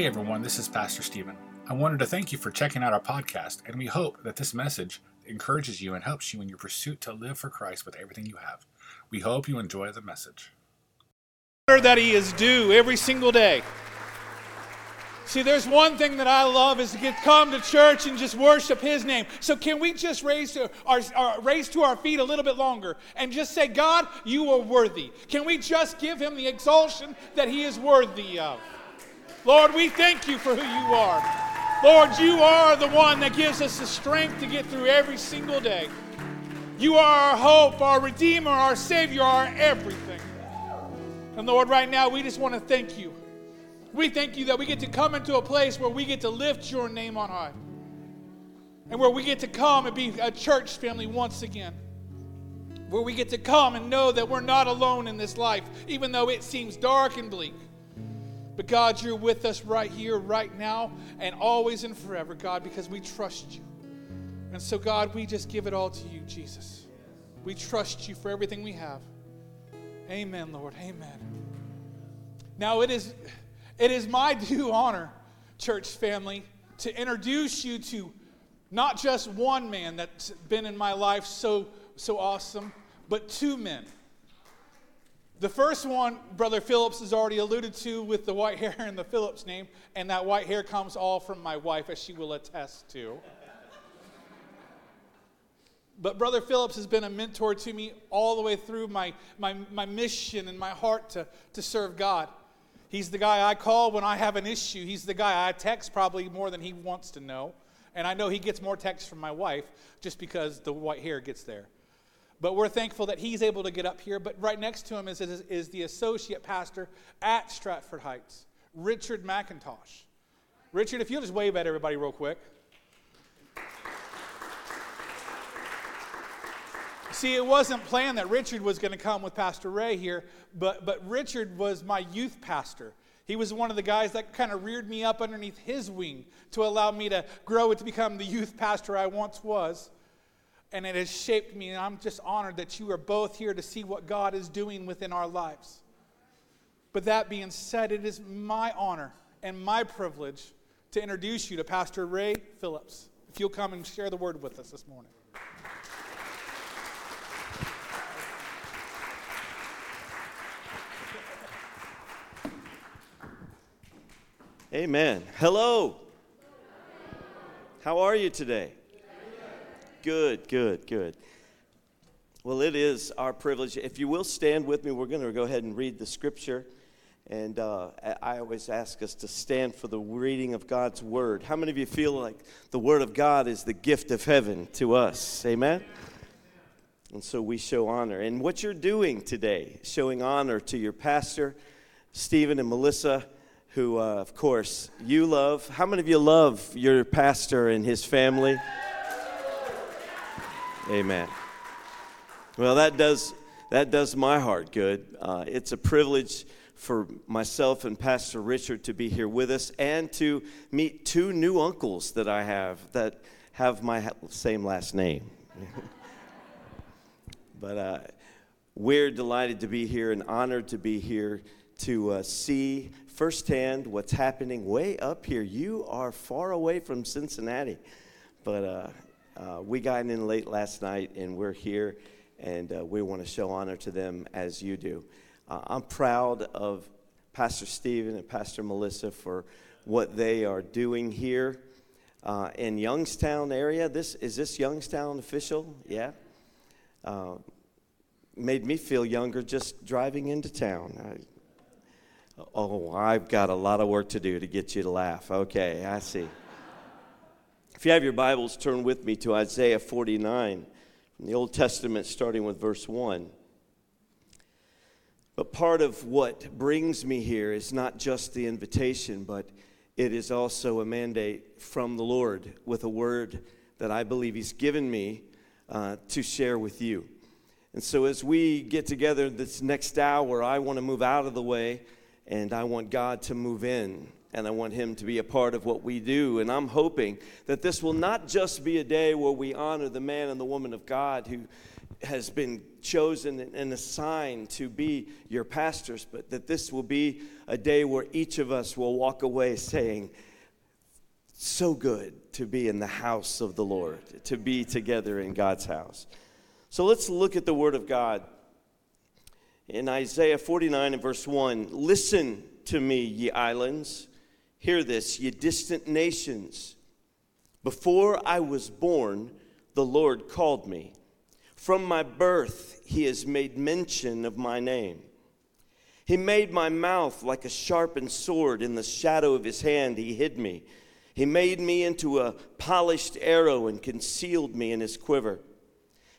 Hey everyone, this is Pastor Stephen. I wanted to thank you for checking out our podcast, and we hope that this message encourages you and helps you in your pursuit to live for Christ with everything you have. We hope you enjoy the message. That he is due every single day. See, there's one thing that I love is to get come to church and just worship His name. So can we just raise to our, our, raise to our feet a little bit longer and just say, God, you are worthy? Can we just give Him the exaltation that He is worthy of? Lord, we thank you for who you are. Lord, you are the one that gives us the strength to get through every single day. You are our hope, our Redeemer, our Savior, our everything. And Lord, right now we just want to thank you we thank you that we get to come into a place where we get to lift your name on high. And where we get to come and be a church family once again. Where we get to come and know that we're not alone in this life, even though it seems dark and bleak. But God, you're with us right here, right now, and always and forever, God, because we trust you. And so, God, we just give it all to you, Jesus. We trust you for everything we have. Amen, Lord. Amen. Now, it is. It is my due honor, church family, to introduce you to not just one man that's been in my life so, so awesome, but two men. The first one, Brother Phillips has already alluded to with the white hair and the Phillips name, and that white hair comes all from my wife, as she will attest to. but Brother Phillips has been a mentor to me all the way through my, my, my mission and my heart to, to serve God. He's the guy I call when I have an issue. He's the guy I text probably more than he wants to know. And I know he gets more texts from my wife just because the white hair gets there. But we're thankful that he's able to get up here. But right next to him is, is, is the associate pastor at Stratford Heights, Richard McIntosh. Richard, if you'll just wave at everybody real quick. See, it wasn't planned that Richard was going to come with Pastor Ray here, but, but Richard was my youth pastor. He was one of the guys that kind of reared me up underneath his wing to allow me to grow and to become the youth pastor I once was. And it has shaped me, and I'm just honored that you are both here to see what God is doing within our lives. But that being said, it is my honor and my privilege to introduce you to Pastor Ray Phillips. If you'll come and share the word with us this morning. Amen. Hello. How are you today? Good, good, good. Well, it is our privilege. If you will stand with me, we're going to go ahead and read the scripture. And uh, I always ask us to stand for the reading of God's word. How many of you feel like the word of God is the gift of heaven to us? Amen? And so we show honor. And what you're doing today, showing honor to your pastor, Stephen and Melissa who, uh, of course, you love. How many of you love your pastor and his family? Amen. Well, that does that does my heart good. Uh, it's a privilege for myself and Pastor Richard to be here with us and to meet two new uncles that I have that have my same last name. but uh, we're delighted to be here and honored to be here to uh, see firsthand what's happening way up here. You are far away from Cincinnati, but uh, we got in late last night and we're here, and uh, we want to show honor to them as you do. Uh, I'm proud of Pastor Stephen and Pastor Melissa for what they are doing here uh, in Youngstown area. This is this Youngstown official? Yeah. Uh, made me feel younger just driving into town. I, Oh, I've got a lot of work to do to get you to laugh. Okay, I see. If you have your Bibles, turn with me to Isaiah 49 from the Old Testament, starting with verse 1. But part of what brings me here is not just the invitation, but it is also a mandate from the Lord with a word that I believe He's given me uh, to share with you. And so, as we get together this next hour, I want to move out of the way and I want God to move in and I want Him to be a part of what we do. And I'm hoping that this will not just be a day where we honor the man and the woman of God who has been chosen and assigned to be your pastors, but that this will be a day where each of us will walk away saying, So good to be in the house of the Lord, to be together in God's house. So let's look at the Word of God. In Isaiah 49 and verse 1 Listen to me, ye islands. Hear this, ye distant nations. Before I was born, the Lord called me. From my birth, he has made mention of my name. He made my mouth like a sharpened sword. In the shadow of his hand, he hid me. He made me into a polished arrow and concealed me in his quiver.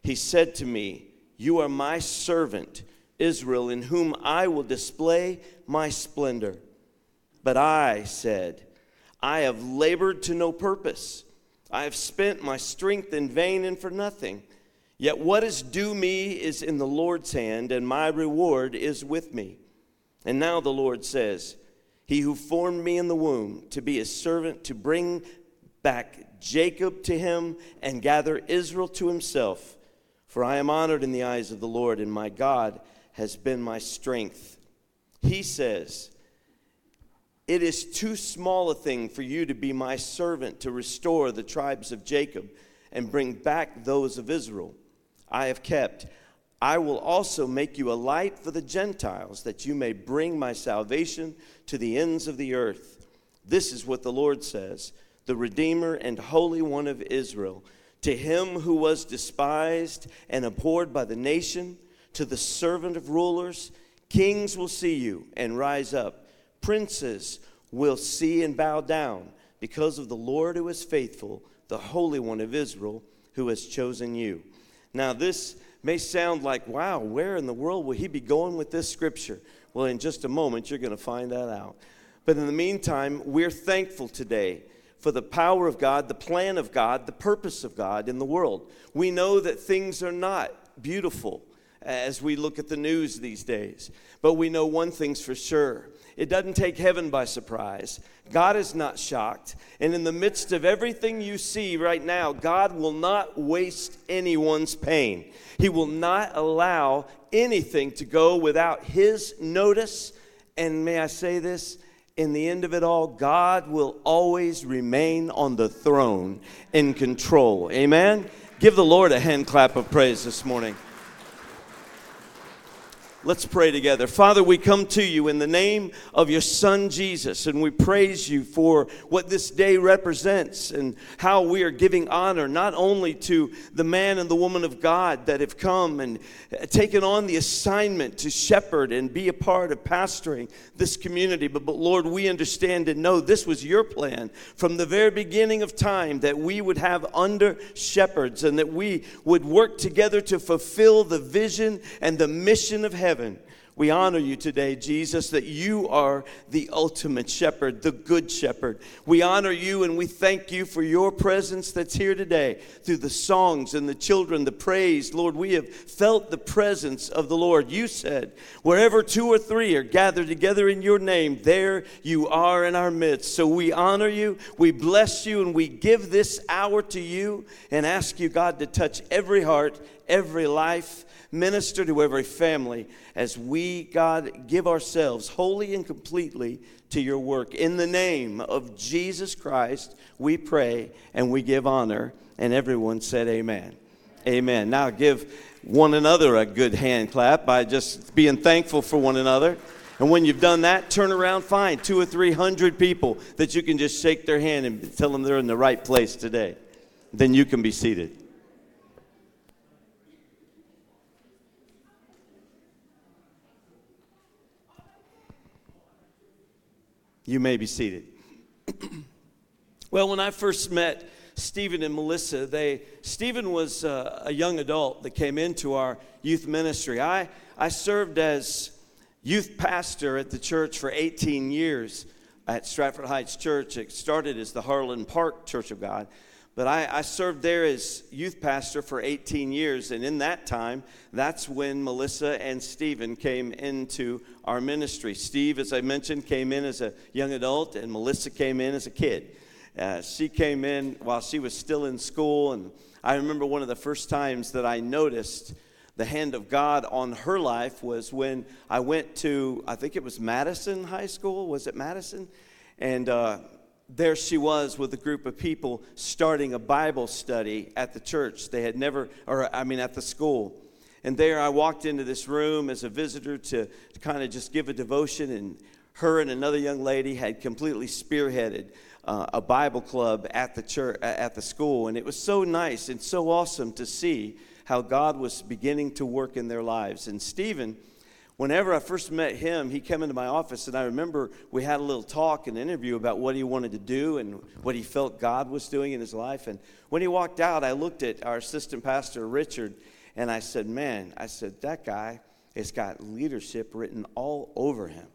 He said to me, You are my servant, Israel, in whom I will display my splendor. But I said, I have labored to no purpose. I have spent my strength in vain and for nothing. Yet what is due me is in the Lord's hand, and my reward is with me. And now the Lord says, He who formed me in the womb to be his servant, to bring back Jacob to him and gather Israel to himself. For I am honored in the eyes of the Lord, and my God has been my strength. He says, It is too small a thing for you to be my servant to restore the tribes of Jacob and bring back those of Israel. I have kept. I will also make you a light for the Gentiles, that you may bring my salvation to the ends of the earth. This is what the Lord says the Redeemer and Holy One of Israel. To him who was despised and abhorred by the nation, to the servant of rulers, kings will see you and rise up. Princes will see and bow down because of the Lord who is faithful, the Holy One of Israel who has chosen you. Now, this may sound like, wow, where in the world will he be going with this scripture? Well, in just a moment, you're going to find that out. But in the meantime, we're thankful today for the power of God, the plan of God, the purpose of God in the world. We know that things are not beautiful as we look at the news these days, but we know one thing's for sure it doesn't take heaven by surprise. God is not shocked. And in the midst of everything you see right now, God will not waste anyone's pain. He will not allow anything to go without His notice. And may I say this? In the end of it all, God will always remain on the throne in control. Amen? Give the Lord a hand clap of praise this morning. Let's pray together. Father, we come to you in the name of your Son Jesus, and we praise you for what this day represents and how we are giving honor not only to the man and the woman of God that have come and taken on the assignment to shepherd and be a part of pastoring this community, but, but Lord, we understand and know this was your plan from the very beginning of time that we would have under shepherds and that we would work together to fulfill the vision and the mission of heaven heaven. We honor you today, Jesus, that you are the ultimate shepherd, the good shepherd. We honor you and we thank you for your presence that's here today through the songs and the children, the praise. Lord, we have felt the presence of the Lord. You said, wherever two or three are gathered together in your name, there you are in our midst. So we honor you, we bless you, and we give this hour to you and ask you, God, to touch every heart, every life Minister to every family as we, God, give ourselves wholly and completely to your work. In the name of Jesus Christ, we pray and we give honor. And everyone said, Amen. Amen. Now give one another a good hand clap by just being thankful for one another. And when you've done that, turn around, find two or three hundred people that you can just shake their hand and tell them they're in the right place today. Then you can be seated. You may be seated. well, when I first met Stephen and Melissa, they Stephen was uh, a young adult that came into our youth ministry. I I served as youth pastor at the church for 18 years at Stratford Heights Church. It started as the Harlan Park Church of God. But I, I, served there as youth pastor for 18 years, and in that time, that's when Melissa and Stephen came into our ministry. Steve, as I mentioned, came in as a young adult, and Melissa came in as a kid. uh, she came in while she was still in school. And I remember one of the first times that I noticed the hand of God on her life was when I went to, I think it was Madison High School. Was it Madison? And uh, there she was with a group of people starting a Bible study at the church. They had never, or I mean, at the school. And there I walked into this room as a visitor to, to kind of just give a devotion. And her and another young lady had completely spearheaded uh, a Bible club at the church, at the school. And it was so nice and so awesome to see how God was beginning to work in their lives. And Stephen, whenever I first met him, he came into my office, and I remember we had a little talk and interview about what he wanted to do and what he felt God was doing in his life. And when he walked out, I looked at our assistant pastor, Richard, and I said, Man, I said, that guy has got leadership written all over him.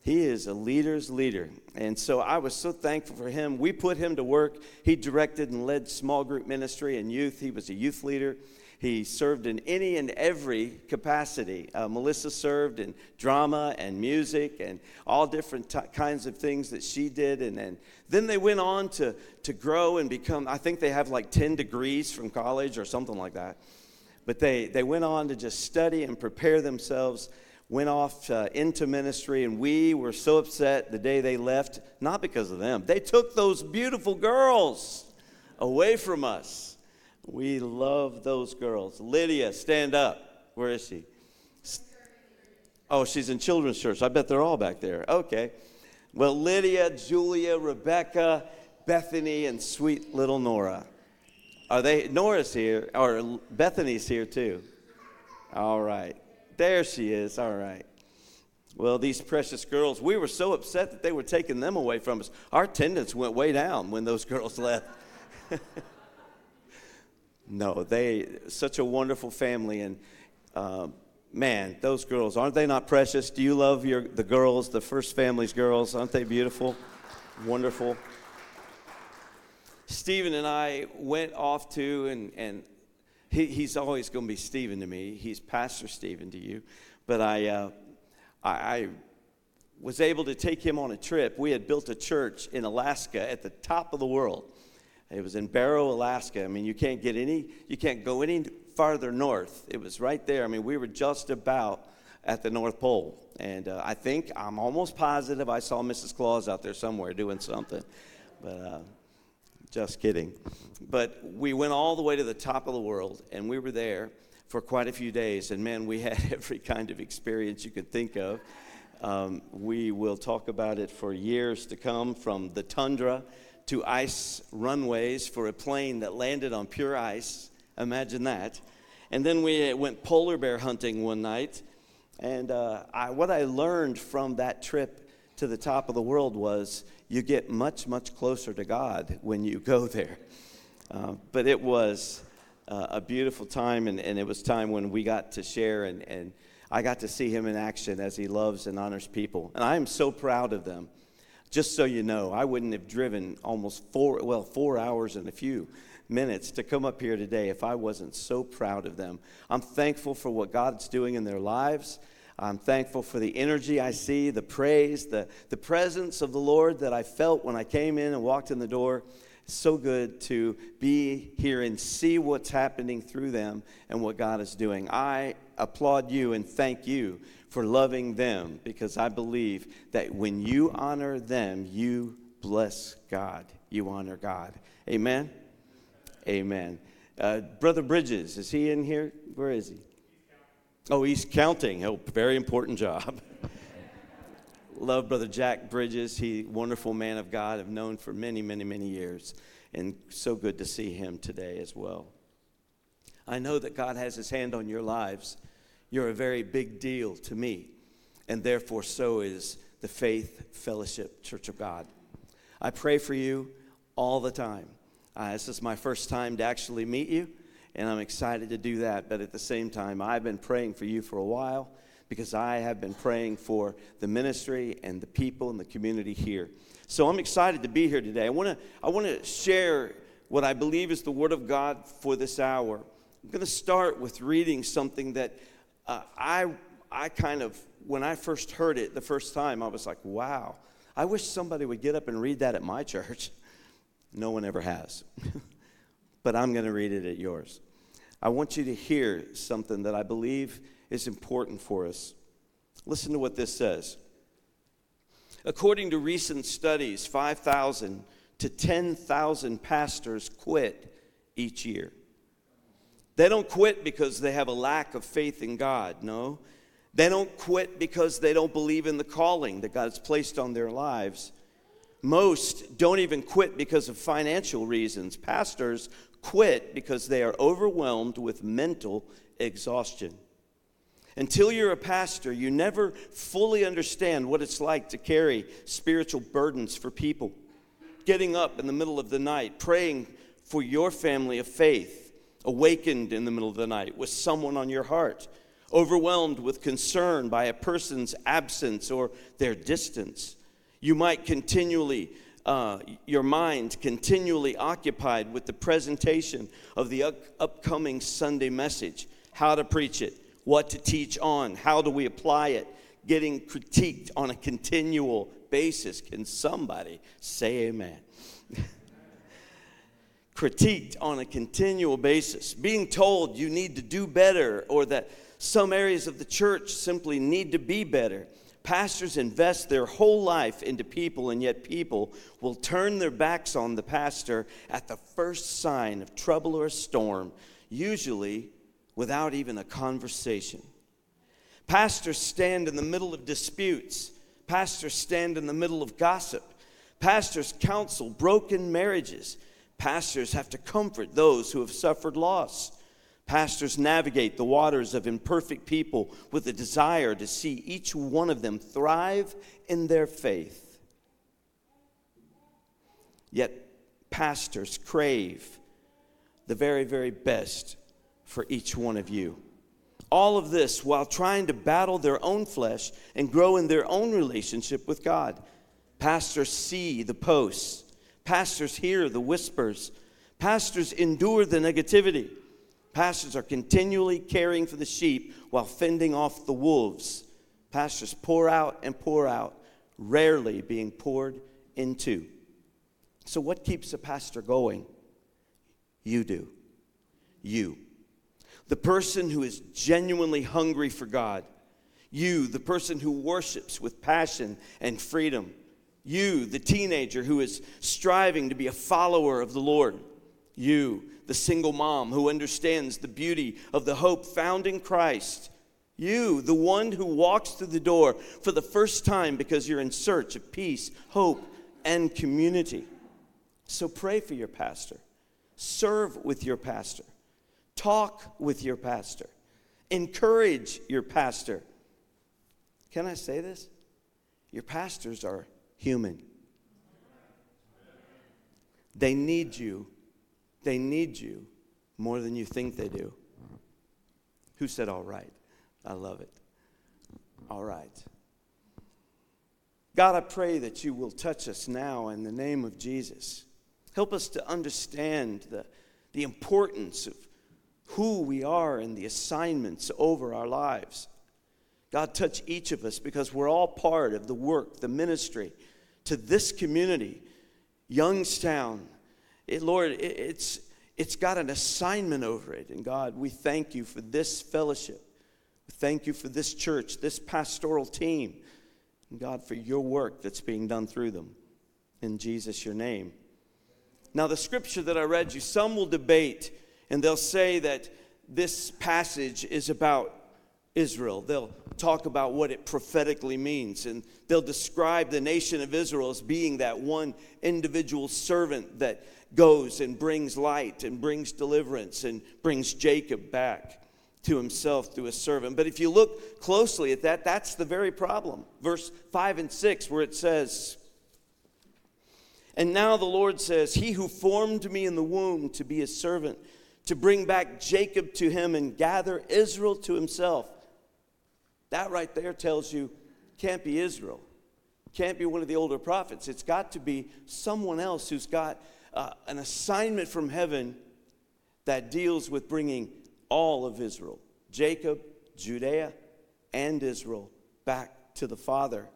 He is a leader's leader. And so I was so thankful for him. We put him to work. He directed and led small group ministry and youth. He was a youth leader. He served in any and every capacity. Uh, Melissa served in drama and music and all different t- kinds of things that she did. And, then they went on to, to grow and become, I think they have like 10 degrees from college or something like that. But they, they went on to just study and prepare themselves, went off uh, into ministry, and we were so upset the day they left, not because of them. They took those beautiful girls away from us. We love those girls. Lydia, stand up. Where is she? Oh, she's in children's church. I bet they're all back there. Okay. Well, Lydia, Julia, Rebecca, Bethany, and sweet little Nora. Are they? Nora's here, or Bethany's here too. All right. There she is. All right. Well, these precious girls, we were so upset that they were taking them away from us. Our attendance went way down when those girls left. No, they such a wonderful family, and uh, man, those girls aren't they not precious? Do you love your the girls, the first family's girls? Aren't they beautiful, wonderful? Stephen and I went off to, and and he, he's always going to be Stephen to me. He's Pastor Stephen to you, but I, uh, I, I was able to take him on a trip. We had built a church in Alaska at the top of the world it was in Barrow, Alaska. I mean, you can't get any, you can't go any farther north. It was right there. I mean, we were just about at the North Pole. And uh, I think, I'm almost positive I saw Mrs. Claus out there somewhere doing something. But uh, just kidding. But we went all the way to the top of the world, and we were there for quite a few days. And man, we had every kind of experience you could think of. Um, we will talk about it for years to come from the tundra to ice runways for a plane that landed on pure ice. Imagine that. And then we went polar bear hunting one night. And uh, I, what I learned from that trip to the top of the world was you get much, much closer to God when you go there. Uh, but it was uh, a beautiful time, and, and, it was time when we got to share, and, and I got to see him in action as he loves and honors people. And I am so proud of them. Just so you know, I wouldn't have driven almost four, well, four hours and a few minutes to come up here today if I wasn't so proud of them. I'm thankful for what God's doing in their lives. I'm thankful for the energy I see, the praise, the, the presence of the Lord that I felt when I came in and walked in the door. It's so good to be here and see what's happening through them and what God is doing. I applaud you and thank you for loving them because I believe that when you honor them, you bless God. You honor God. Amen? Amen. Uh, Brother Bridges, is he in here? Where is he? Oh, he's counting. Oh, very important job. Love Brother Jack Bridges. He wonderful man of God. I've known for many, many, many years, and so good to see him today as well. I know that God has His hand on your lives, you're a very big deal to me, and therefore, so is the Faith Fellowship Church of God. I pray for you all the time. Uh, this is my first time to actually meet you, and I'm excited to do that. But at the same time, I've been praying for you for a while because I have been praying for the ministry and the people and the community here. So I'm excited to be here today. I want to I want to share what I believe is the word of God for this hour. I'm going to start with reading something that uh, I, I kind of, when I first heard it the first time, I was like, wow, I wish somebody would get up and read that at my church. No one ever has. but I'm going to read it at yours. I want you to hear something that I believe is important for us. Listen to what this says. According to recent studies, 5,000 to 10,000 pastors quit each year. They don't quit because they have a lack of faith in God, no. They don't quit because they don't believe in the calling that God's placed on their lives. Most don't even quit because of financial reasons. Pastors quit because they are overwhelmed with mental exhaustion. Until you're a pastor, you never fully understand what it's like to carry spiritual burdens for people. Getting up in the middle of the night, praying for your family of faith, awakened in the middle of the night with someone on your heart, overwhelmed with concern by a person's absence or their distance. You might continually uh, your mind continually occupied with the presentation of the up- upcoming Sunday message, how to preach it, what to teach on, how do we apply it, getting critiqued on a continual basis. Can somebody say amen? critiqued on a continual basis, being told you need to do better or that some areas of the church simply need to be better. Pastors invest their whole life into people, and yet people will turn their backs on the pastor at the first sign of trouble or a storm, usually without even a conversation. Pastors stand in the middle of disputes, pastors stand in the middle of gossip, pastors counsel broken marriages, pastors have to comfort those who have suffered loss. Pastors navigate the waters of imperfect people with a desire to see each one of them thrive in their faith. Yet, pastors crave the very, very best for each one of you. All of this while trying to battle their own flesh and grow in their own relationship with God. Pastors see the posts, pastors hear the whispers, pastors endure the negativity. Pastors are continually caring for the sheep while fending off the wolves. Pastors pour out and pour out, rarely being poured into. So, what keeps a pastor going? You do. You. The person who is genuinely hungry for God. You, the person who worships with passion and freedom. You, the teenager who is striving to be a follower of the Lord. You, the single mom who understands the beauty of the hope found in Christ. You, the one who walks through the door for the first time because you're in search of peace, hope, and community. So pray for your pastor, serve with your pastor, talk with your pastor, encourage your pastor. Can I say this? Your pastors are human. They need you they need you more than you think they do. Who said, All right? I love it. All right. God, I pray that you will touch us now in the name of Jesus. Help us to understand the, the importance of who we are and the assignments over our lives. God, touch each of us because we're all part of the work, the ministry to this community, Youngstown, it, Lord, it, it's, it's got an assignment over it. And God, we thank you for this fellowship. Thank you for this church, this pastoral team. And God, for your work that's being done through them. In Jesus, your name. Now, the scripture that I read you, some will debate and they'll say that this passage is about Israel. They'll talk about what it prophetically means, and they'll describe the nation of Israel as being that one individual servant that goes and brings light and brings deliverance and brings Jacob back to himself through a servant. But if you look closely at that, that's the very problem. Verse 5 and 6, where it says, And now the Lord says, He who formed me in the womb to be a servant, to bring back Jacob to him and gather Israel to himself. That right there tells you can't be Israel. Can't be one of the older prophets. It's got to be someone else who's got uh, an assignment from heaven that deals with bringing all of Israel, Jacob, Judea, and Israel, back to the Father.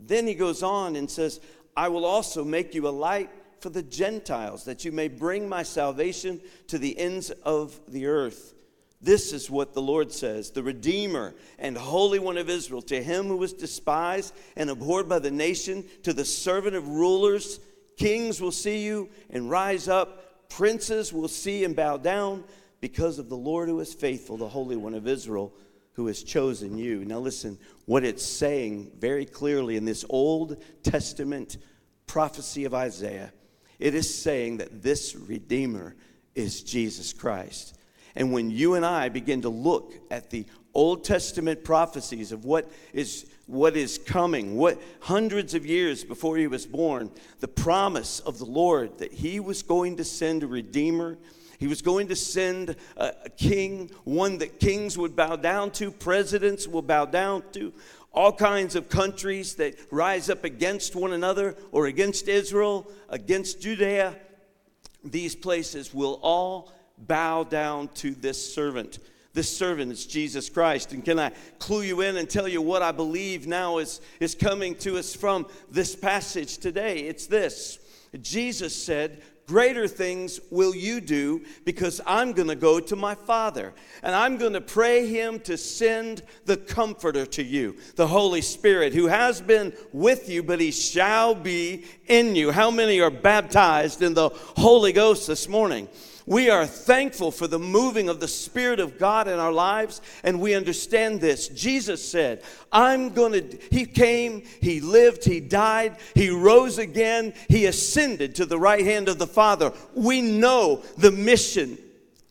Then he goes on and says, I will also make you a light for the Gentiles, that you may bring my salvation to the ends of the earth. This is what the Lord says the Redeemer and Holy One of Israel, to him who was despised and abhorred by the nation, to the servant of rulers, kings will see you and rise up, princes will see and bow down, because of the Lord who is faithful, the Holy One of Israel, who has chosen you. Now, listen, what it's saying very clearly in this Old Testament prophecy of Isaiah, it is saying that this Redeemer is Jesus Christ. And when you and I begin to look at the Old Testament prophecies of what is what is coming, what hundreds of years before he was born, the promise of the Lord that he was going to send a redeemer, he was going to send a, a king, one that kings would bow down to, presidents will bow down to, all kinds of countries that rise up against one another or against Israel, against Judea. These places will all bow down to this servant. This servant is Jesus Christ. And can I clue you in and tell you what I believe now is, is coming to us from this passage today? It's this Jesus said, Greater things will you do because I'm going to go to my Father and I'm going to pray Him to send the Comforter to you, the Holy Spirit, who has been with you, but He shall be in you. How many are baptized in the Holy Ghost this morning? We are thankful for the moving of the Spirit of God in our lives, and we understand this. Jesus said, I'm going to, He came, He lived, He died, He rose again, He ascended to the right hand of the Father. We know the mission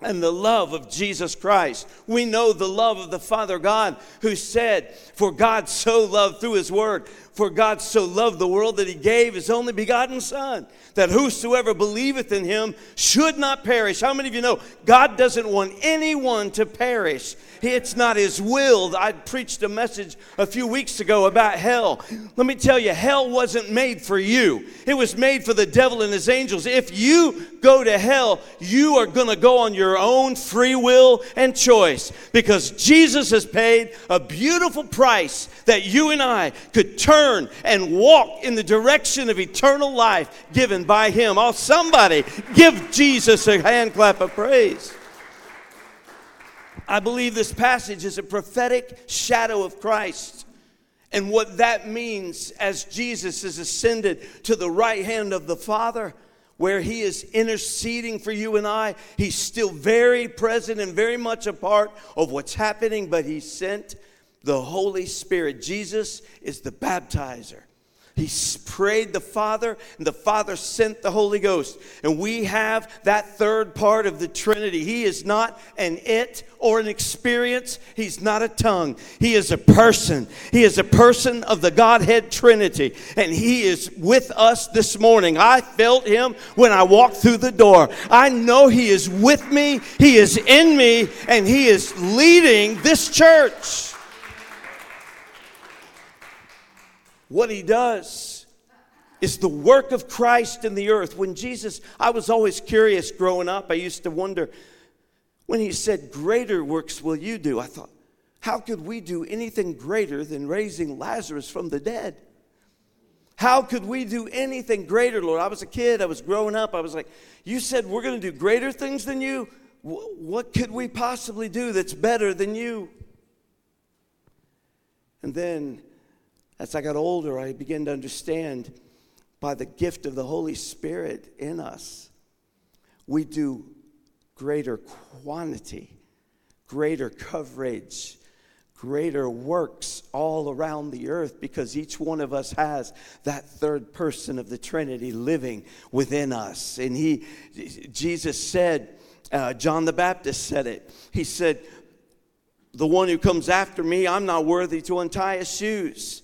and the love of Jesus Christ. We know the love of the Father God who said, For God so loved through His Word, for God so loved the world that He gave His only begotten Son, that whosoever believeth in Him should not perish. How many of you know God doesn't want anyone to perish? It's not His will. I preached a message a few weeks ago about hell. Let me tell you, hell wasn't made for you, it was made for the devil and his angels. If you go to hell, you are going to go on your own free will and choice because Jesus has paid a beautiful price that you and I could turn and walk in the direction of eternal life given by Him. Oh, somebody give Jesus a hand clap of praise. I believe this passage is a prophetic shadow of Christ. And what that means as Jesus is ascended to the right hand of the Father, where he is interceding for you and I, he's still very present and very much a part of what's happening, but he sent the Holy Spirit. Jesus is the baptizer. He prayed the Father, and the Father sent the Holy Ghost. And we have that third part of the Trinity. He is not an it or an experience, He's not a tongue. He is a person. He is a person of the Godhead Trinity. And He is with us this morning. I felt Him when I walked through the door. I know He is with me, He is in me, and He is leading this church. What he does is the work of Christ in the earth. When Jesus, I was always curious growing up, I used to wonder when he said, Greater works will you do. I thought, how could we do anything greater than raising Lazarus from the dead? How could we do anything greater, Lord? I was a kid, I was growing up, I was like, You said we're going to do greater things than you? What could we possibly do that's better than you? And then as I got older, I began to understand by the gift of the Holy Spirit in us, we do greater quantity, greater coverage, greater works all around the earth because each one of us has that third person of the Trinity living within us. And he, Jesus said, uh, John the Baptist said it. He said, The one who comes after me, I'm not worthy to untie his shoes.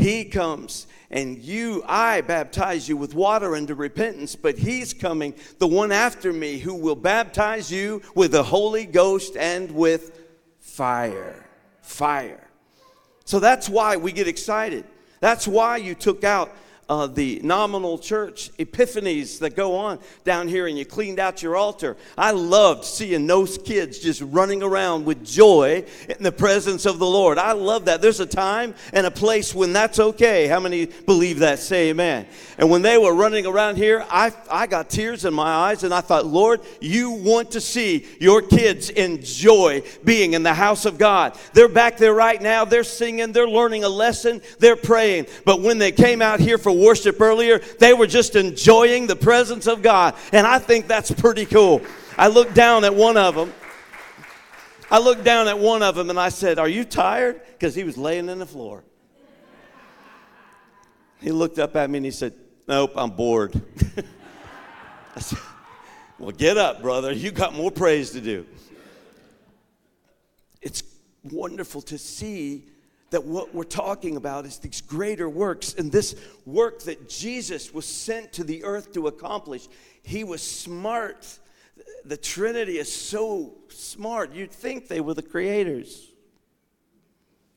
He comes and you, I baptize you with water unto repentance, but He's coming, the one after me, who will baptize you with the Holy Ghost and with fire. Fire. So that's why we get excited. That's why you took out uh, the nominal church epiphanies that go on down here and you cleaned out your altar. I loved seeing those kids just running around with joy in the presence of the Lord. I love that. There's a time and a place when that's okay. How many believe that? Say amen. And when they were running around here, I, I got tears in my eyes and I thought, Lord, you want to see your kids enjoy being in the house of God. They're back there right now. They're singing, they're learning a lesson, they're praying. But when they came out here for worship earlier, they were just enjoying the presence of God. And I think that's pretty cool. I looked down at one of them. I looked down at one of them and I said, Are you tired? Because he was laying in the floor. He looked up at me and he said, Nope, I'm bored. I said, Well, get up, brother. You got more praise to do. It's wonderful to see that what we're talking about is these greater works and this work that Jesus was sent to the earth to accomplish. He was smart. The Trinity is so smart. You'd think they were the creators.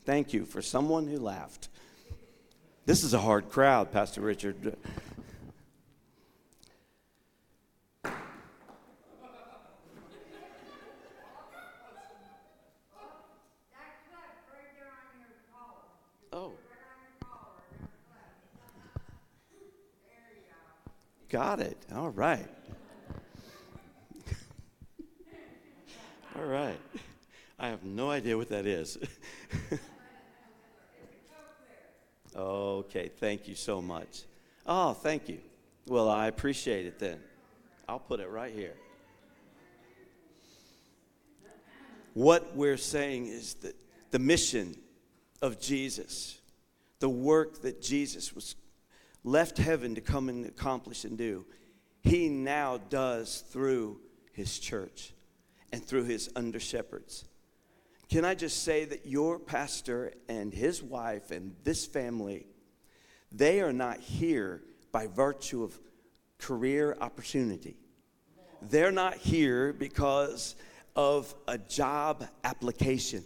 Thank you for someone who laughed. This is a hard crowd, Pastor Richard. Got it. All right. All right. I have no idea what that is. okay, thank you so much. Oh, thank you. Well, I appreciate it then. I'll put it right here. What we're saying is that the mission of Jesus, the work that Jesus was left heaven to come and accomplish and do, he now does through his church and through his under shepherds. Can I just say that your pastor and his wife and this family, they are not here by virtue of career opportunity. They're not here because of a job application.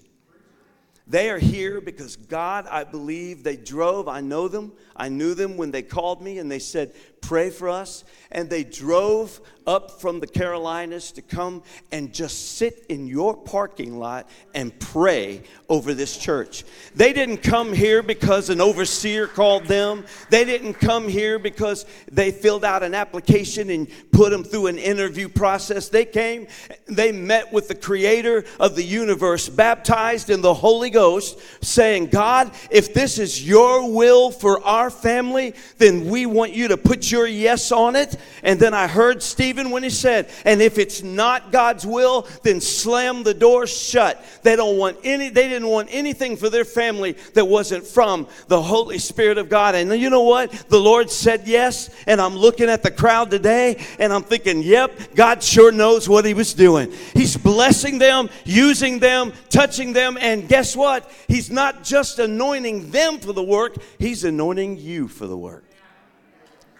They are here because God, I believe, they drove. I know them. I knew them when they called me and they said, Pray for us. And they drove up from the Carolinas to come and just sit in your parking lot and pray over this church. They didn't come here because an overseer called them. They didn't come here because they filled out an application and put them through an interview process. They came, they met with the creator of the universe, baptized in the Holy Ghost, saying, God, if this is your will for our family, then we want you to put your yes on it. And then I heard Stephen when he said, and if it's not God's will, then slam the door shut. They don't want any, they didn't want anything for their family that wasn't from the Holy Spirit of God. And you know what? The Lord said yes, and I'm looking at the crowd today and I'm thinking, yep, God sure knows what he was doing. He's blessing them, using them, touching them, and guess what? He's not just anointing them for the work, he's anointing you for the work.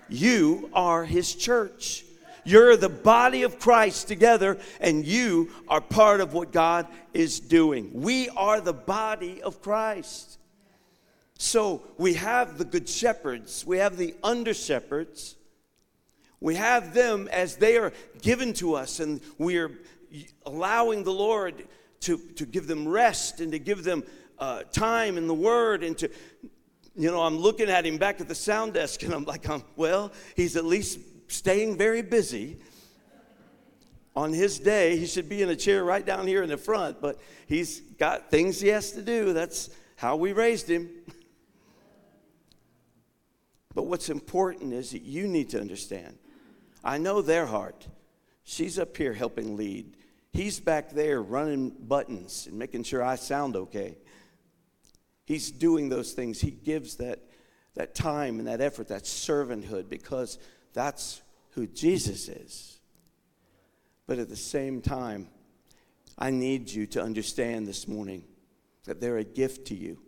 You are his church. You're the body of Christ together, and you are part of what God is doing. We are the body of Christ. So we have the good shepherds, we have the under shepherds, we have them as they are given to us, and we are allowing the Lord to, to give them rest and to give them uh, time in the Word and to you know, I'm looking at him back at the sound desk and I'm like, um, well, he's at least staying very busy. On his day, he should be in a chair right down here in the front, but he's got things he has to do. That's how we raised him. But what's important is that you need to understand. I know their heart. She's up here helping lead. He's back there running buttons and making sure I sound okay. He's doing those things. He gives that, that time and that effort, that servanthood, because that's who Jesus is. But at the same time, I need you to understand this morning that they're a gift to you.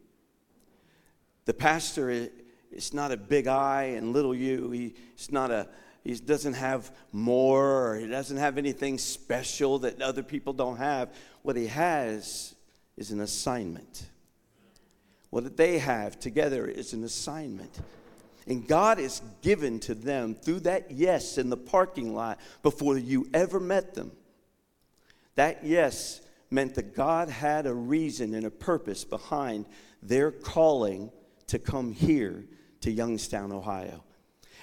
The pastor is not a big I and little you. He's not a he doesn't have more or he doesn't have anything special that other people don't have. What he has is an assignment. What they have together is an assignment. And God is given to them through that yes in the parking lot before you ever met them. That yes meant that God had a reason and a purpose behind their calling to come here to Youngstown, Ohio.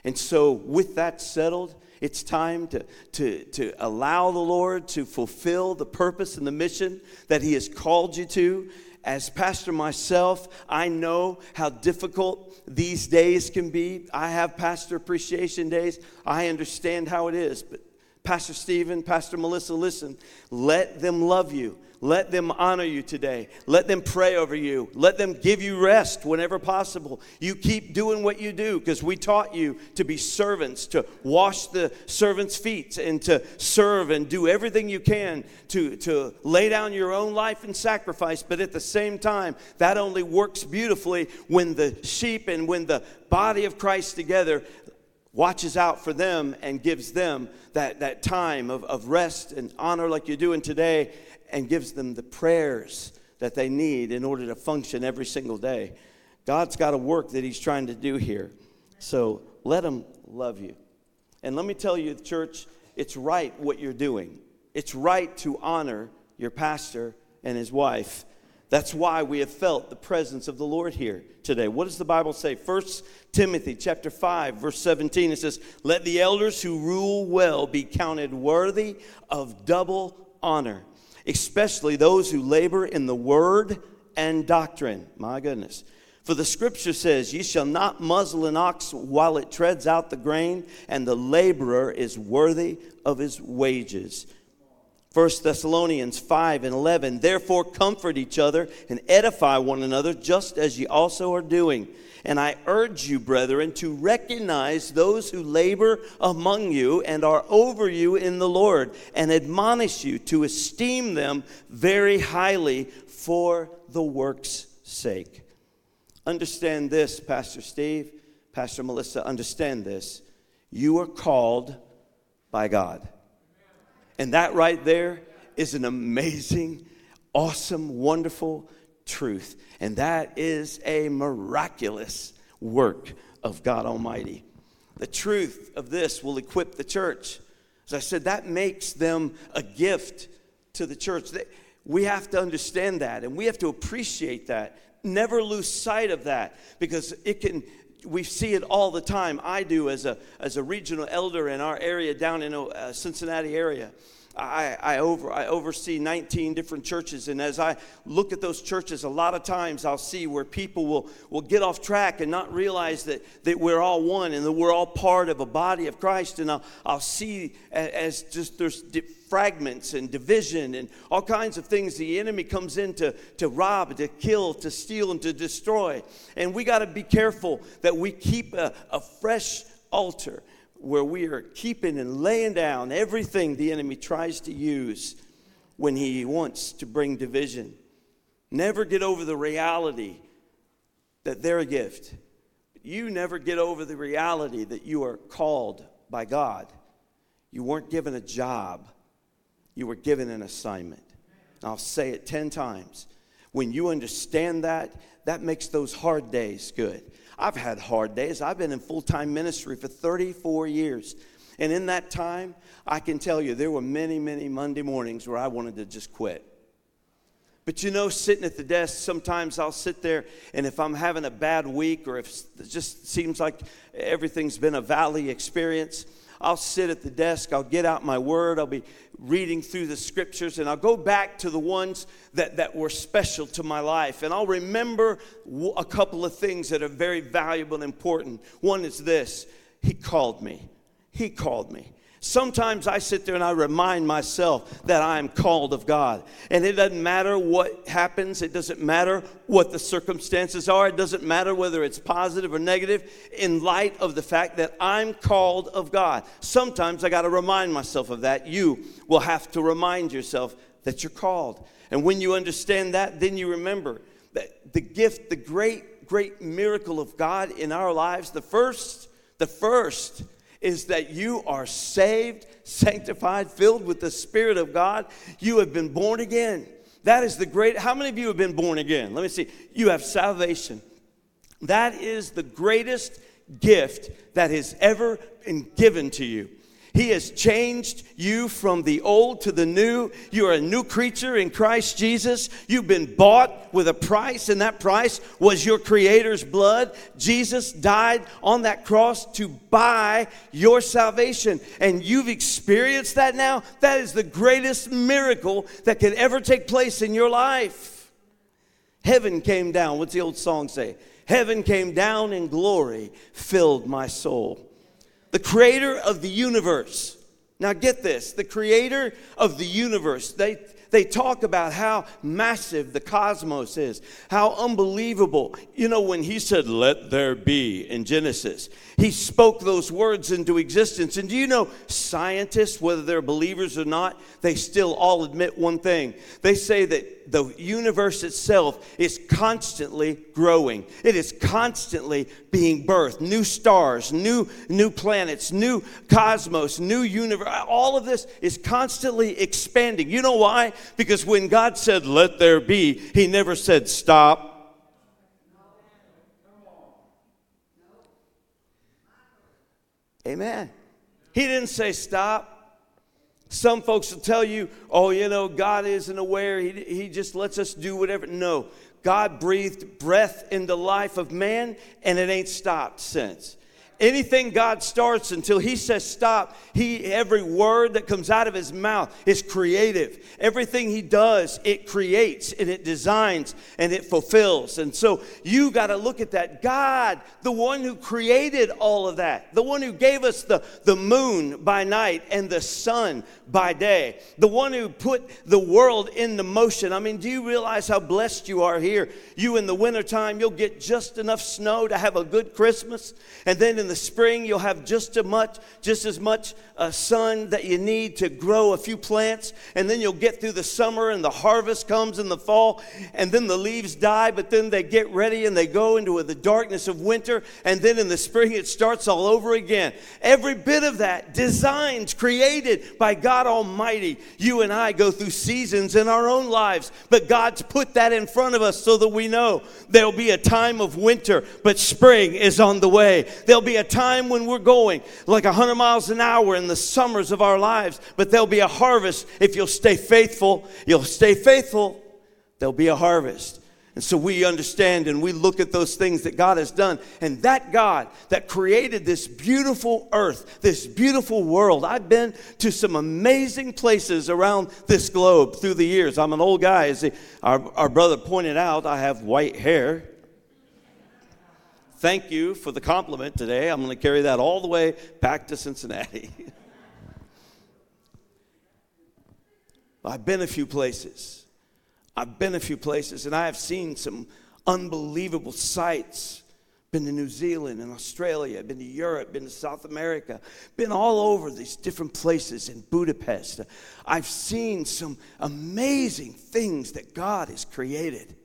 And so, with that settled, it's time to, to, to allow the Lord to fulfill the purpose and the mission that He has called you to. As pastor myself, I know how difficult these days can be. I have pastor appreciation days. I understand how it is. But Pastor Stephen, Pastor Melissa, listen, let them love you. Let them honor you today. Let them pray over you. Let them give you rest whenever possible. You keep doing what you do because we taught you to be servants, to wash the servants' feet, and to serve and do everything you can to, to lay down your own life in sacrifice. But at the same time, that only works beautifully when the sheep and when the body of Christ together watches out for them and gives them that, that time of, of rest and honor like you're doing today and gives them the prayers that they need in order to function every single day. God's got a work that He's trying to do here. So let Him love you. And let me tell you, church, it's right what you're doing. It's right to honor your pastor and his wife. That's why we have felt the presence of the Lord here today. What does the Bible say? 1 Timothy chapter 5 verse 17 it says, "Let the elders who rule well be counted worthy of double honor." especially those who labor in the word and doctrine. My goodness. For the scripture says, Ye shall not muzzle an ox while it treads out the grain, and the laborer is worthy of his wages. 1 Thessalonians 5 and 11, Therefore comfort each other and edify one another, just as ye also are doing. And I urge you, brethren, to recognize those who labor among you and are over you in the Lord, and admonish you to esteem them very highly for the work's sake. Understand this, Pastor Steve, Pastor Melissa, understand this. You are called by God. And that right there is an amazing, awesome, wonderful truth. And that is a miraculous work of God Almighty. The truth of this will equip the church. As I said, that makes them a gift to the church. We have to understand that and we have to appreciate that. Never lose sight of that because it can we see it all the time. I do as a as a regional elder in our area down in uh, Cincinnati area. I, I, over, I oversee 19 different churches, and as I look at those churches, a lot of times I'll see where people will, will get off track and not realize that, that we're all one and that we're all part of a body of Christ. And I'll, I'll see as just there's fragments and division and all kinds of things. The enemy comes in to, to rob, to kill, to steal, and to destroy. And we got to be careful that we keep a, a fresh altar where we are keeping and laying down everything the enemy tries to use when he wants to bring division. Never get over the reality that they're a gift. You never get over the reality that you are called by God. You weren't given a job, you were given an assignment. I'll say it 10 times. When you understand that, that makes those hard days good. I've had hard days. I've been in full time ministry for 34 years. And in that time, I can tell you there were many, many Monday mornings where I wanted to just quit. But you know, sitting at the desk, sometimes I'll sit there, and if I'm having a bad week or if it just seems like everything's been a valley experience, I'll sit at the desk, I'll get out my word, I'll be reading through the scriptures, and I'll go back to the ones that, that were special to my life. And I'll remember a couple of things that are very valuable and important. One is this He called me. He called me. Sometimes I sit there and I remind myself that I am called of God. And it doesn't matter what happens, it doesn't matter what the circumstances are, it doesn't matter whether it's positive or negative, in light of the fact that I'm called of God. Sometimes I got to remind myself of that. You will have to remind yourself that you're called. And when you understand that, then you remember that the gift, the great, great miracle of God in our lives, the first, the first is that you are saved, sanctified, filled with the Spirit of God. You have been born again. That is the great. How many of you have been born again? Let me see. You have salvation. That is the greatest gift that has ever been given to you. He has changed you from the old to the new. You are a new creature in Christ Jesus. You've been bought with a price, and that price was your Creator's blood. Jesus died on that cross to buy your salvation, and you've experienced that now. That is the greatest miracle that could ever take place in your life. Heaven came down. What's the old song say? Heaven came down in glory, filled my soul the creator of the universe. Now, get this the creator of the universe. They, they talk about how massive the cosmos is, how unbelievable. You know, when he said, Let there be in Genesis, he spoke those words into existence. And do you know, scientists, whether they're believers or not, they still all admit one thing. They say that the universe itself is constantly growing. It is constantly being birthed. New stars, new new planets, new cosmos, new universe. All of this is constantly expanding. You know why? Because when God said, "Let there be," he never said stop. Amen. He didn't say stop. Some folks will tell you, oh, you know, God isn't aware. He, he just lets us do whatever. No, God breathed breath in the life of man, and it ain't stopped since anything God starts until he says stop, he every word that comes out of his mouth is creative. Everything he does, it creates and it designs and it fulfills. And so you got to look at that. God, the one who created all of that, the one who gave us the, the moon by night and the sun by day, the one who put the world into motion. I mean, do you realize how blessed you are here? You in the wintertime, you'll get just enough snow to have a good Christmas. And then in the spring, you'll have just as much, just as much uh, sun that you need to grow a few plants. And then you'll get through the summer and the harvest comes in the fall. And then the leaves die, but then they get ready and they go into the darkness of winter. And then in the spring, it starts all over again. Every bit of that designed, created by God Almighty. You and I go through seasons in our own lives, but God's put that in front of us so that we know there'll be a time of winter, but spring is on the way. There'll be a time when we're going like 100 miles an hour in the summers of our lives, but there'll be a harvest if you'll stay faithful. You'll stay faithful, there'll be a harvest. And so we understand and we look at those things that God has done. And that God that created this beautiful earth, this beautiful world. I've been to some amazing places around this globe through the years. I'm an old guy. As our, our brother pointed out, I have white hair. Thank you for the compliment today. I'm going to carry that all the way back to Cincinnati. I've been a few places. I've been a few places and I have seen some unbelievable sights. Been to New Zealand and Australia, been to Europe, been to South America, been all over these different places in Budapest. I've seen some amazing things that God has created.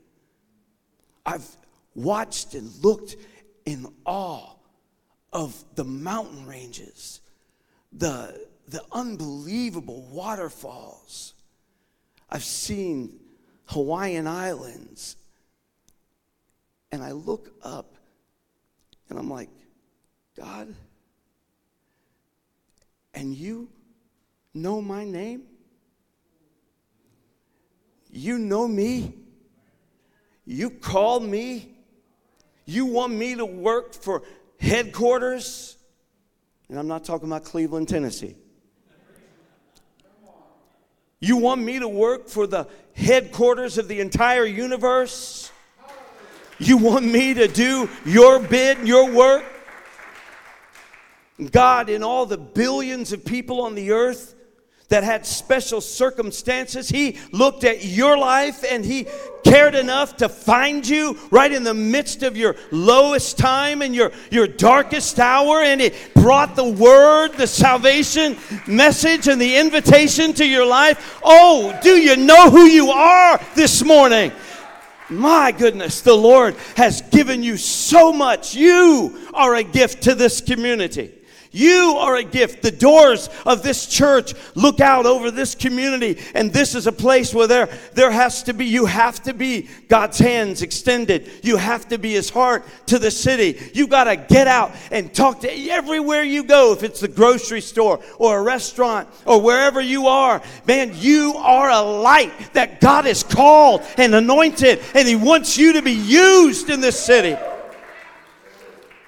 I've watched and looked in awe of the mountain ranges, the, the unbelievable waterfalls. I've seen Hawaiian Islands. And I look up and I'm like, God, and you know my name? You know me? You call me? You want me to work for headquarters? And I'm not talking about Cleveland, Tennessee. You want me to work for the headquarters of the entire universe? You want me to do your bid, your work? God, in all the billions of people on the earth that had special circumstances, He looked at your life and He cared enough to find you right in the midst of your lowest time and your, your darkest hour, and it brought the word, the salvation message, and the invitation to your life. Oh, do you know who you are this morning? My goodness, the Lord has given you so much. You are a gift to this community. You are a gift. The doors of this church look out over this community, and this is a place where there, there has to be, you have to be God's hands extended. You have to be His heart to the city. You got to get out and talk to everywhere you go, if it's the grocery store or a restaurant or wherever you are. Man, you are a light that God has called and anointed, and He wants you to be used in this city.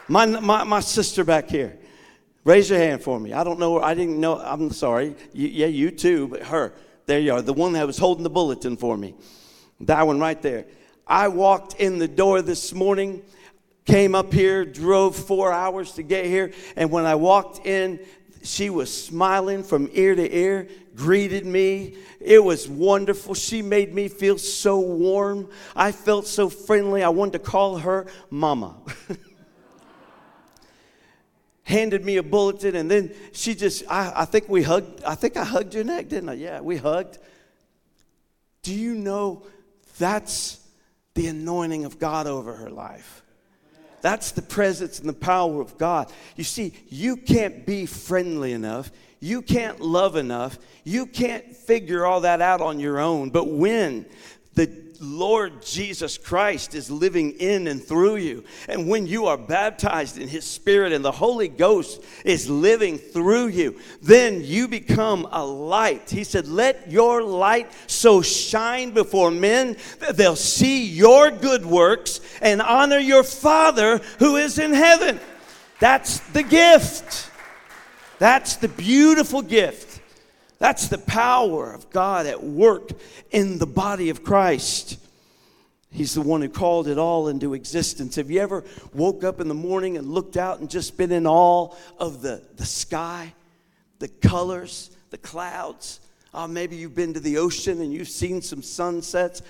My, my, my sister back here. Raise your hand for me. I don't know. I didn't know. I'm sorry. You, yeah, you too, but her. There you are. The one that was holding the bulletin for me. That one right there. I walked in the door this morning, came up here, drove four hours to get here, and when I walked in, she was smiling from ear to ear, greeted me. It was wonderful. She made me feel so warm. I felt so friendly. I wanted to call her Mama. handed me a bulletin, and then she just, I, I think we hugged, I think I hugged your neck, didn't I? Yeah, we hugged. Do you know that's the anointing of God over her life? That's the presence and the power of God. You see, you can't be friendly enough. You can't love enough. You can't figure all that out on your own. But when the Lord Jesus Christ is living in and through you. And when you are baptized in His Spirit and the Holy Ghost is living through you, then you become a light. He said, Let your light so shine before men that they'll see your good works and honor your Father who is in heaven. That's the gift. That's the beautiful gift. That's the power of God at work in the body of Christ. He's the one who called it all into existence. Have you ever woke up in the morning and looked out and just been in awe of the, the sky, the colors, the clouds? Oh, maybe you've been to the ocean and you've seen some sunsets.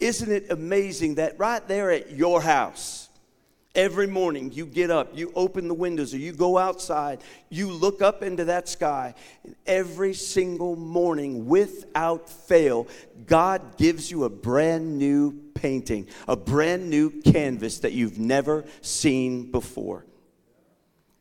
Isn't it amazing that right there at your house, Every morning you get up, you open the windows, or you go outside, you look up into that sky, and every single morning, without fail, God gives you a brand new painting, a brand new canvas that you've never seen before.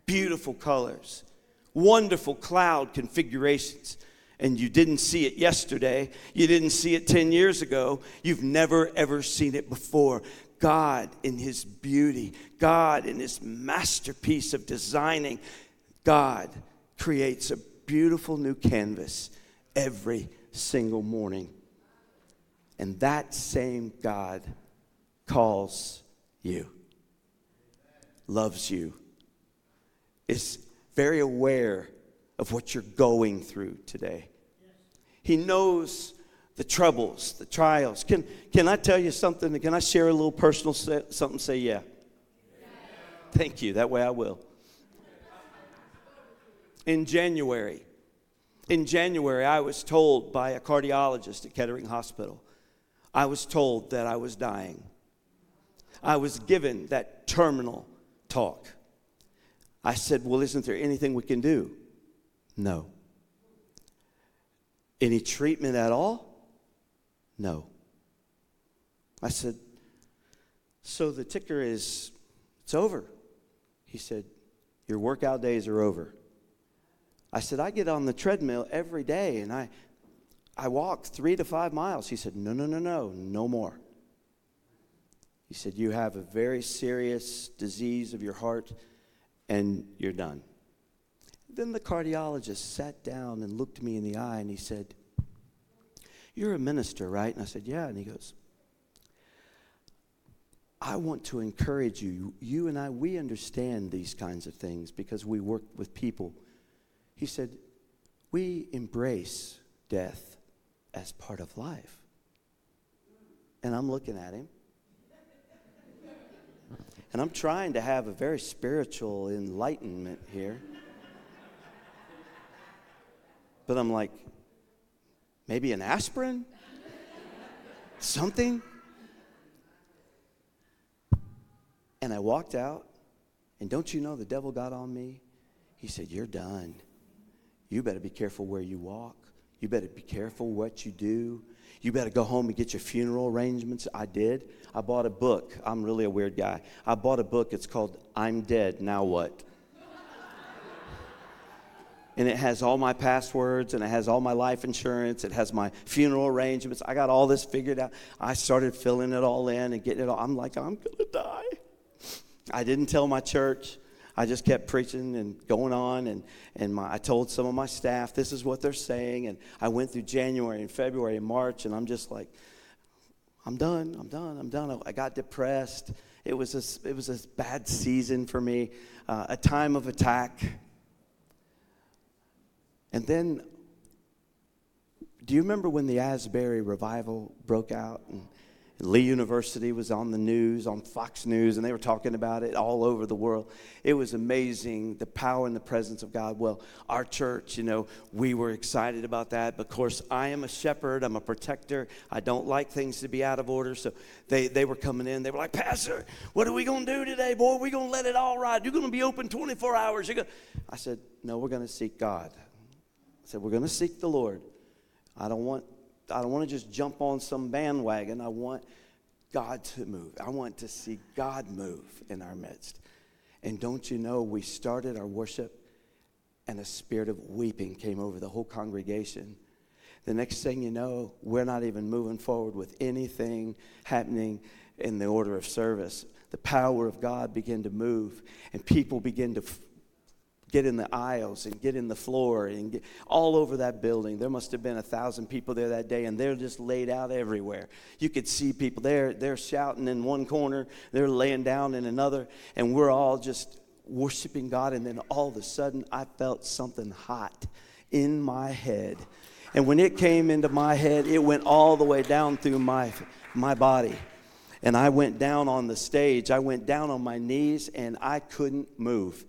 Beautiful colors, wonderful cloud configurations and you didn't see it yesterday, you didn't see it 10 years ago, you've never ever seen it before. God in His beauty, God in His masterpiece of designing, God creates a beautiful new canvas every single morning. And that same God calls you, loves you, is very aware of what you're going through today. He knows the troubles, the trials. Can, can I tell you something? Can I share a little personal something? Say, yeah. yeah. Thank you. That way I will. In January, in January, I was told by a cardiologist at Kettering Hospital, I was told that I was dying. I was given that terminal talk. I said, Well, isn't there anything we can do? No. Any treatment at all? No. I said, So the ticker is, it's over. He said, Your workout days are over. I said, I get on the treadmill every day and I, I walk three to five miles. He said, No, no, no, no, no more. He said, You have a very serious disease of your heart and you're done. Then the cardiologist sat down and looked me in the eye and he said, you're a minister, right? And I said, Yeah. And he goes, I want to encourage you. You and I, we understand these kinds of things because we work with people. He said, We embrace death as part of life. And I'm looking at him. And I'm trying to have a very spiritual enlightenment here. But I'm like, Maybe an aspirin? Something? And I walked out, and don't you know the devil got on me? He said, You're done. You better be careful where you walk. You better be careful what you do. You better go home and get your funeral arrangements. I did. I bought a book. I'm really a weird guy. I bought a book. It's called I'm Dead, Now What? And it has all my passwords and it has all my life insurance it has my funeral arrangements. I got all this figured out. I started filling it all in and getting it all. I'm like i'm gonna die. I didn't tell my church. I just kept preaching and going on and, and my, i told some of my staff this is what they're saying and i went through january and february and march and i'm just like i'm done i'm done i'm done. I got depressed. It was a, it was a bad season for me uh, a time of attack and then, do you remember when the Asbury revival broke out? And Lee University was on the news, on Fox News, and they were talking about it all over the world. It was amazing, the power and the presence of God. Well, our church, you know, we were excited about that. But of course, I am a shepherd, I'm a protector. I don't like things to be out of order. So they, they were coming in. They were like, Pastor, what are we going to do today, boy? We're going to let it all ride. You're going to be open 24 hours. You're gonna... I said, No, we're going to seek God. I said, We're going to seek the Lord. I don't want I don't want to just jump on some bandwagon. I want God to move. I want to see God move in our midst. And don't you know, we started our worship and a spirit of weeping came over the whole congregation. The next thing you know, we're not even moving forward with anything happening in the order of service. The power of God began to move, and people began to get in the aisles and get in the floor and get all over that building. There must have been a thousand people there that day, and they're just laid out everywhere. You could see people there, they're shouting in one corner, they're laying down in another, and we're all just worshiping God. And then all of a sudden, I felt something hot in my head. And when it came into my head, it went all the way down through my, my body. And I went down on the stage. I went down on my knees and I couldn't move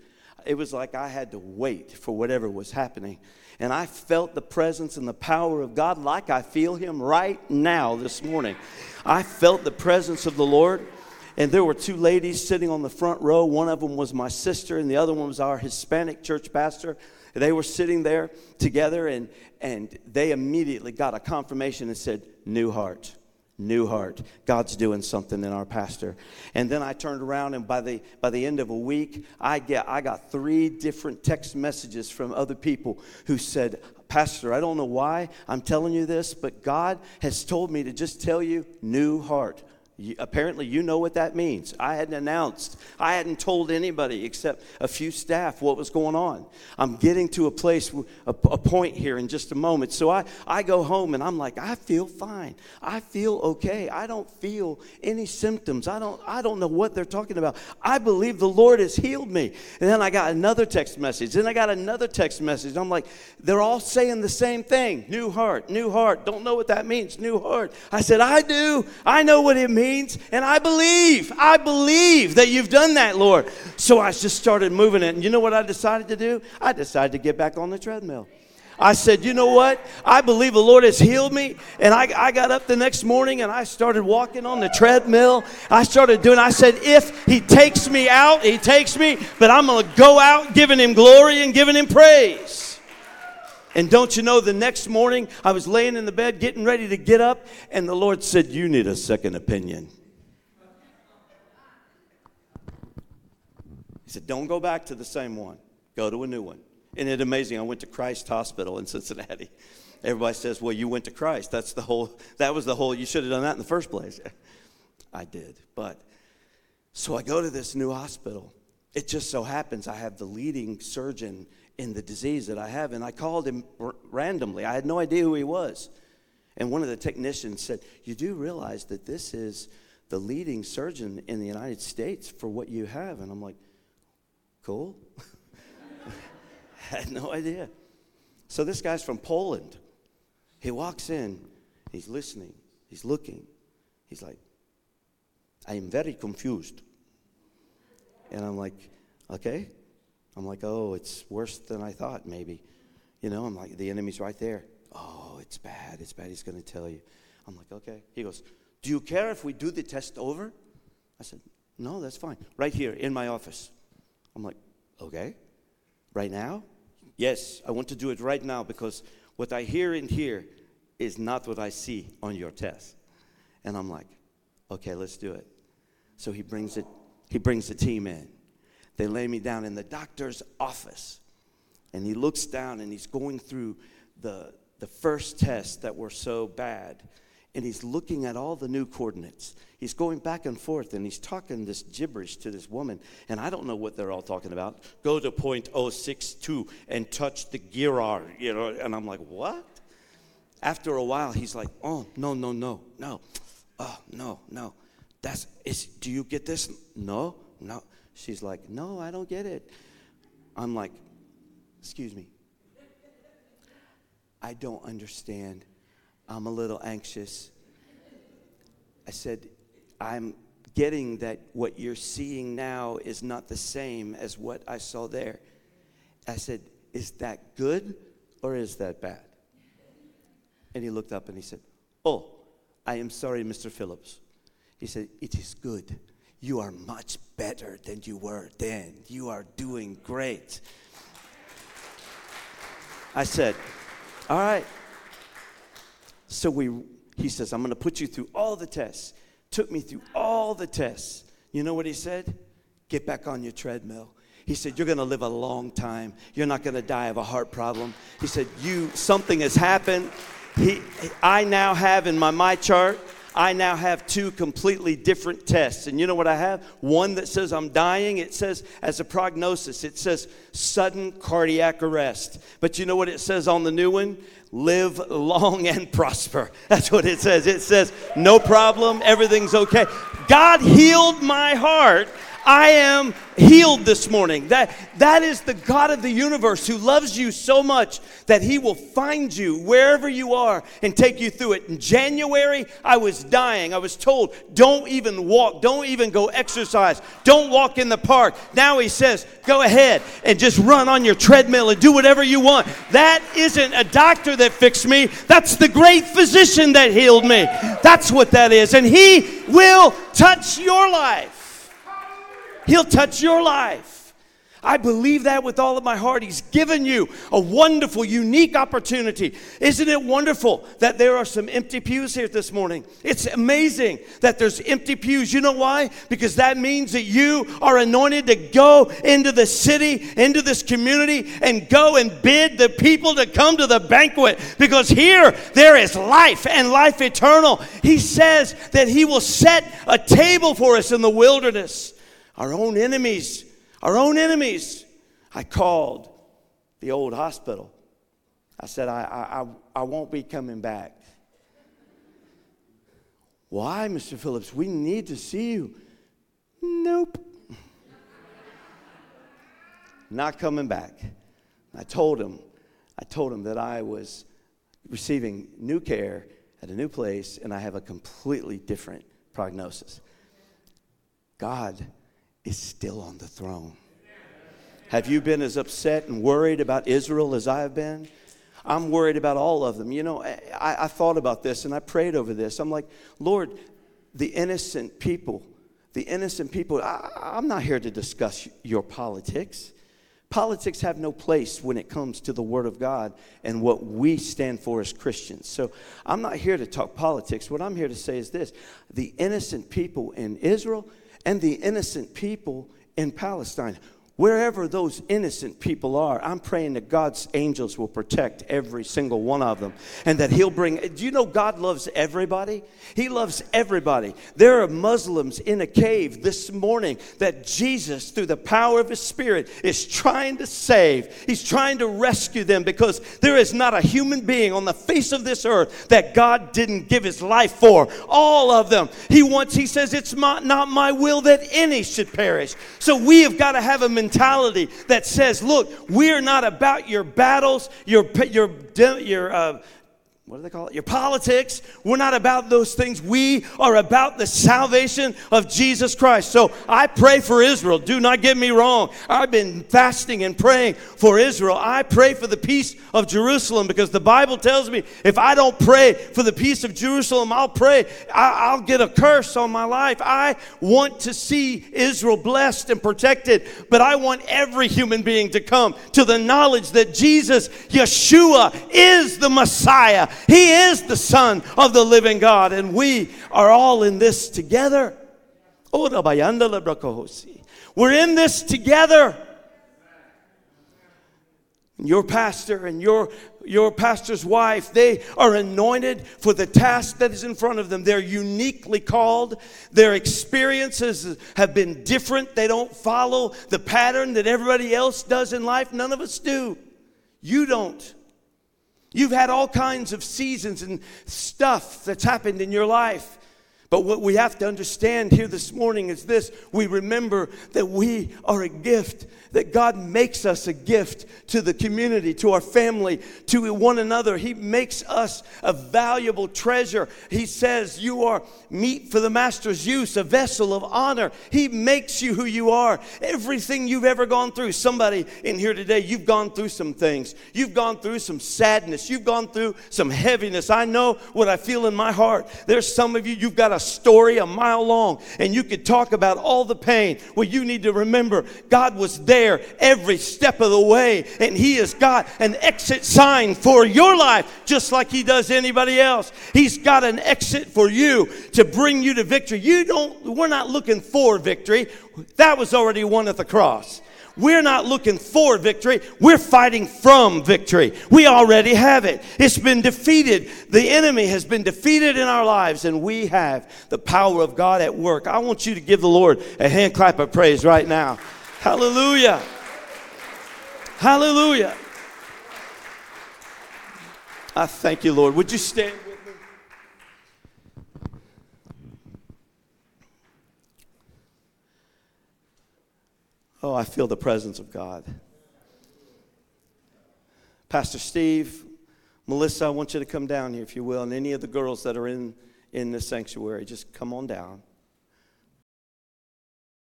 it was like I had to wait for whatever was happening. And I felt the presence and the power of God like I feel Him right now this morning. I felt the presence of the Lord. And there were two ladies sitting on the front row. One of them was my sister, and the other one was our Hispanic church pastor. They were sitting there together, and, and they immediately got a confirmation and said, New heart new heart. God's doing something in our pastor. And then i turned around and by the by the end of a week i get i got three different text messages from other people who said pastor i don't know why i'm telling you this but god has told me to just tell you new heart apparently, you know what that means. I hadn't announced, I hadn't told anybody except a few staff what was going on. I'm getting to a place, a, a point here in just a moment. So I, I go home and I'm like, I feel fine. I feel okay. I don't feel any symptoms. I don't, I don't know what they're talking about. I believe the Lord has healed me. And then I got another text message. Then I got another text message. I'm like, they're all saying the same thing new heart, new heart. Don't know what that means, new heart. I said, I do. I know what it means means. And I believe, I believe that you've done that, Lord. So I just started moving it. And you know what I decided to do? I decided to get back on the treadmill. I said, you know what? I believe the Lord has healed me. And I, I got up the next morning and I started walking on the treadmill. I started doing, I said, if He takes me out, He takes me, but I'm going to go out giving Him glory and giving Him praise. And don't you know, the next morning I was laying in the bed getting ready to get up, and the Lord said, You need a second opinion. He said, Don't go back to the same one, go to a new one. Isn't it amazing? I went to Christ Hospital in Cincinnati. Everybody says, Well, you went to Christ. That's the whole, that was the whole, you should have done that in the first place. I did. But so I go to this new hospital. It just so happens I have the leading surgeon in the disease that I have. And I called him r- randomly. I had no idea who he was. And one of the technicians said, You do realize that this is the leading surgeon in the United States for what you have? And I'm like, Cool. had no idea. So this guy's from Poland. He walks in, he's listening, he's looking. He's like, I am very confused. And I'm like, okay. I'm like, oh, it's worse than I thought, maybe. You know, I'm like, the enemy's right there. Oh, it's bad. It's bad. He's going to tell you. I'm like, okay. He goes, do you care if we do the test over? I said, no, that's fine. Right here in my office. I'm like, okay. Right now? Yes, I want to do it right now because what I hear in here is not what I see on your test. And I'm like, okay, let's do it. So he brings it, he brings the team in. They lay me down in the doctor's office. and he looks down and he's going through the, the first tests that were so bad and he's looking at all the new coordinates. He's going back and forth and he's talking this gibberish to this woman. And I don't know what they're all talking about. Go to point 062 and touch the gear, you know. And I'm like, what? After a while, he's like, oh, no, no, no, no. Oh, no, no. That's, is, do you get this? No, no. She's like, no, I don't get it. I'm like, excuse me. I don't understand I'm a little anxious. I said, I'm getting that what you're seeing now is not the same as what I saw there. I said, Is that good or is that bad? And he looked up and he said, Oh, I am sorry, Mr. Phillips. He said, It is good. You are much better than you were then. You are doing great. I said, All right. So we, he says, I'm going to put you through all the tests. Took me through all the tests. You know what he said? Get back on your treadmill. He said, You're going to live a long time. You're not going to die of a heart problem. He said, You, something has happened. He, I now have in my MyChart I now have two completely different tests. And you know what I have? One that says I'm dying. It says, as a prognosis, it says sudden cardiac arrest. But you know what it says on the new one? Live long and prosper. That's what it says. It says, no problem, everything's okay. God healed my heart I am healed this morning. That, that is the God of the universe who loves you so much that he will find you wherever you are and take you through it. In January, I was dying. I was told, don't even walk, don't even go exercise, don't walk in the park. Now he says, go ahead and just run on your treadmill and do whatever you want. That isn't a doctor that fixed me, that's the great physician that healed me. That's what that is. And he will touch your life. He'll touch your life. I believe that with all of my heart. He's given you a wonderful, unique opportunity. Isn't it wonderful that there are some empty pews here this morning? It's amazing that there's empty pews. You know why? Because that means that you are anointed to go into the city, into this community, and go and bid the people to come to the banquet. Because here there is life and life eternal. He says that He will set a table for us in the wilderness our own enemies, our own enemies. I called the old hospital. I said, I, I, I won't be coming back. Why, Mr. Phillips? We need to see you. Nope. Not coming back. I told him, I told him that I was receiving new care at a new place and I have a completely different prognosis. God is still on the throne. Have you been as upset and worried about Israel as I have been? I'm worried about all of them. You know, I, I, thought about this and I prayed over this. I'm like, Lord, the innocent people, the innocent people, I, I'm not here to discuss your politics. Politics have no place when it comes to the Word of God and what we stand for as Christians. So I'm not here to talk politics. What I'm here to say is this the innocent people in Israel and the innocent people in Palestine wherever those innocent people are, I'm praying that God's angels will protect every single one of them and that He'll bring. Do you know God loves everybody? He loves everybody. There are Muslims in a cave this morning that Jesus, through the power of His Spirit, is trying to save. He's trying to rescue them because there is not a human being on the face of this earth that God didn't give His life for. All of them. He wants, He says, it's not my will that any should perish. So we have got to have a mentality that says, look, we're not about your battles, your, your, your uh, what do they call it? Your politics. We're not about those things. We are about the salvation of Jesus Christ. So I pray for Israel. Do not get me wrong. I've been fasting and praying for Israel. I pray for the peace of Jerusalem because the Bible tells me if I don't pray for the peace of Jerusalem, I'll pray, I'll get a curse on my life. I want to see Israel blessed and protected, but I want every human being to come to the knowledge that Jesus, Yeshua, is the Messiah. He is the Son of the living God, and we are all in this together. We're in this together. Your pastor and your, your pastor's wife, they are anointed for the task that is in front of them. They're uniquely called. Their experiences have been different. They don't follow the pattern that everybody else does in life. None of us do. You don't. You've had all kinds of seasons and stuff that's happened in your life. But what we have to understand here this morning is this we remember that we are a gift that God makes us a gift to the community, to our family, to one another. He makes us a valuable treasure. He says, You are meat for the master's use, a vessel of honor. He makes you who you are. Everything you've ever gone through, somebody in here today, you've gone through some things. You've gone through some sadness. You've gone through some heaviness. I know what I feel in my heart. There's some of you, you've got a story a mile long, and you could talk about all the pain. Well, you need to remember God was there every step of the way. And He has got an exit sign for your life, just like He does anybody else. He's got an exit for you to bring you to victory. You don't, we're not looking for victory. That was already won at the cross. We're not looking for victory. We're fighting from victory. We already have it. It's been defeated. The enemy has been defeated in our lives, and we have the power of God at work. I want you to give the Lord a hand clap of praise right now. Hallelujah. Hallelujah. I thank you, Lord. Would you stand Oh, I feel the presence of God. Pastor Steve, Melissa, I want you to come down here if you will, and any of the girls that are in, in the sanctuary, just come on down.